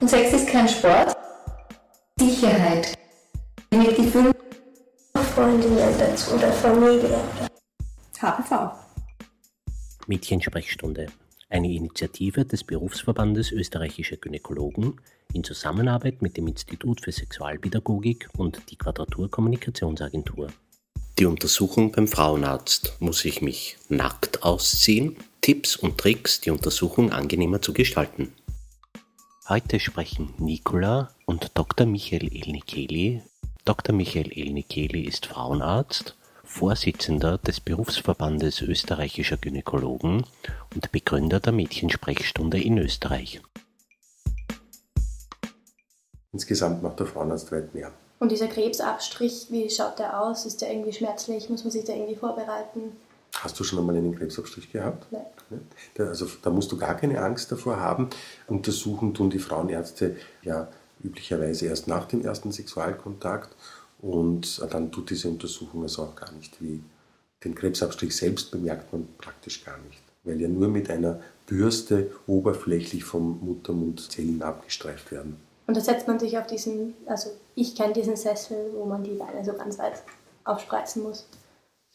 Und Sex ist kein Sport. Sicherheit. Mit Gefühl. Freundinnen dazu oder Familie. HPV. Mädchensprechstunde. Eine Initiative des Berufsverbandes österreichischer Gynäkologen in Zusammenarbeit mit dem Institut für Sexualpädagogik und die Quadratur Kommunikationsagentur. Die Untersuchung beim Frauenarzt. Muss ich mich nackt ausziehen? Tipps und Tricks, die Untersuchung angenehmer zu gestalten. Heute sprechen Nicola und Dr. Michael Elnikeli. Dr. Michael Elnikeli ist Frauenarzt, Vorsitzender des Berufsverbandes österreichischer Gynäkologen und Begründer der Mädchensprechstunde in Österreich. Insgesamt macht der Frauenarzt weit mehr. Und dieser Krebsabstrich, wie schaut der aus? Ist der irgendwie schmerzlich? Muss man sich da irgendwie vorbereiten? Hast du schon einmal einen Krebsabstrich gehabt? Nein. Da, also, da musst du gar keine Angst davor haben. Untersuchen tun die Frauenärzte ja üblicherweise erst nach dem ersten Sexualkontakt und dann tut diese Untersuchung also auch gar nicht weh. Den Krebsabstrich selbst bemerkt man praktisch gar nicht, weil ja nur mit einer Bürste oberflächlich vom Muttermund Zellen abgestreift werden. Und da setzt man sich auf diesen, also ich kenne diesen Sessel, wo man die Beine so ganz weit aufspreizen muss.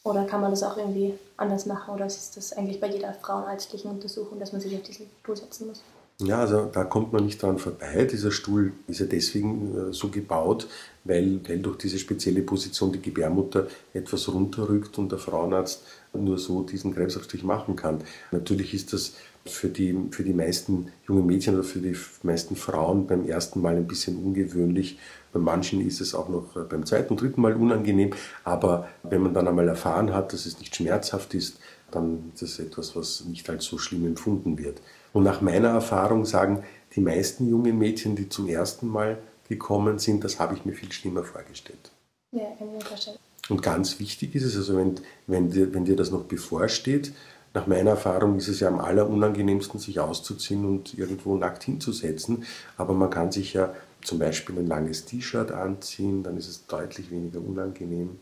Oder kann man das auch irgendwie anders machen? Oder ist das eigentlich bei jeder frauenärztlichen Untersuchung, dass man sich auf diesen Stuhl setzen muss? Ja, also da kommt man nicht dran vorbei. Dieser Stuhl ist ja deswegen äh, so gebaut, weil, weil durch diese spezielle Position die Gebärmutter etwas runterrückt und der Frauenarzt nur so diesen Krebsabstrich machen kann. Natürlich ist das für die, für die meisten jungen Mädchen oder für die meisten Frauen beim ersten Mal ein bisschen ungewöhnlich. Bei manchen ist es auch noch äh, beim zweiten und dritten Mal unangenehm. Aber wenn man dann einmal erfahren hat, dass es nicht schmerzhaft ist, dann ist es etwas, was nicht als so schlimm empfunden wird. Und nach meiner Erfahrung sagen die meisten jungen Mädchen, die zum ersten Mal gekommen sind, das habe ich mir viel schlimmer vorgestellt. Ja, kann ich vorstellen. Und ganz wichtig ist es, also wenn, wenn, dir, wenn dir das noch bevorsteht, nach meiner Erfahrung ist es ja am allerunangenehmsten, sich auszuziehen und irgendwo nackt hinzusetzen. Aber man kann sich ja zum Beispiel ein langes T-Shirt anziehen, dann ist es deutlich weniger unangenehm.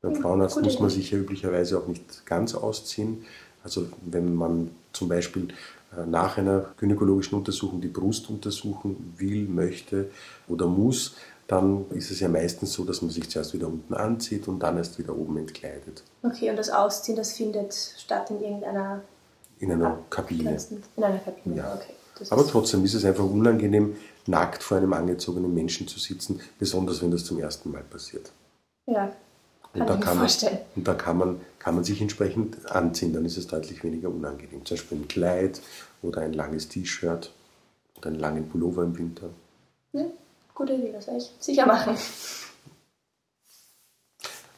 Beim Frauenarzt muss man sich ja üblicherweise auch nicht ganz ausziehen. Also wenn man zum Beispiel nach einer gynäkologischen Untersuchung die Brust untersuchen will, möchte oder muss, dann ist es ja meistens so, dass man sich zuerst wieder unten anzieht und dann erst wieder oben entkleidet. Okay, und das Ausziehen, das findet statt in irgendeiner in einer Kabine. In einer Kabine, ja. okay. Aber trotzdem ist es einfach unangenehm, nackt vor einem angezogenen Menschen zu sitzen, besonders wenn das zum ersten Mal passiert. Ja, und da, kann man, und da kann man, kann man sich entsprechend anziehen, dann ist es deutlich weniger unangenehm. Zum Beispiel ein Kleid oder ein langes T-Shirt oder einen langen Pullover im Winter. Ja, gute Idee, das werde ich sicher machen.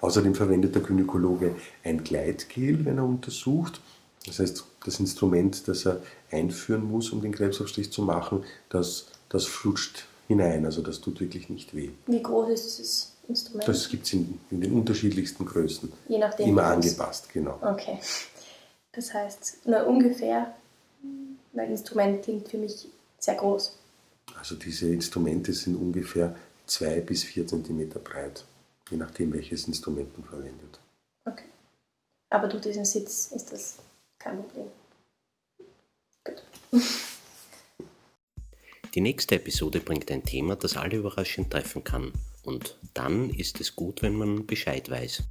Außerdem verwendet der Gynäkologe ein Gleitgel, wenn er untersucht. Das heißt, das Instrument, das er einführen muss, um den Krebsabstrich zu machen, das, das flutscht hinein. Also das tut wirklich nicht weh. Wie groß ist dieses Instrument? Das gibt es in, in, den unterschiedlichsten Größen. Je nachdem. Immer angepasst, genau. Okay. Das heißt, nur ungefähr, weil Instrument klingt für mich sehr groß. Also diese Instrumente sind ungefähr zwei bis vier Zentimeter breit, je nachdem welches Instrument man verwendet. Okay. Aber durch diesen Sitz ist das kein Problem. Gut. Die nächste Episode bringt ein Thema, das alle überraschend treffen kann. Und dann ist es gut, wenn man Bescheid weiß.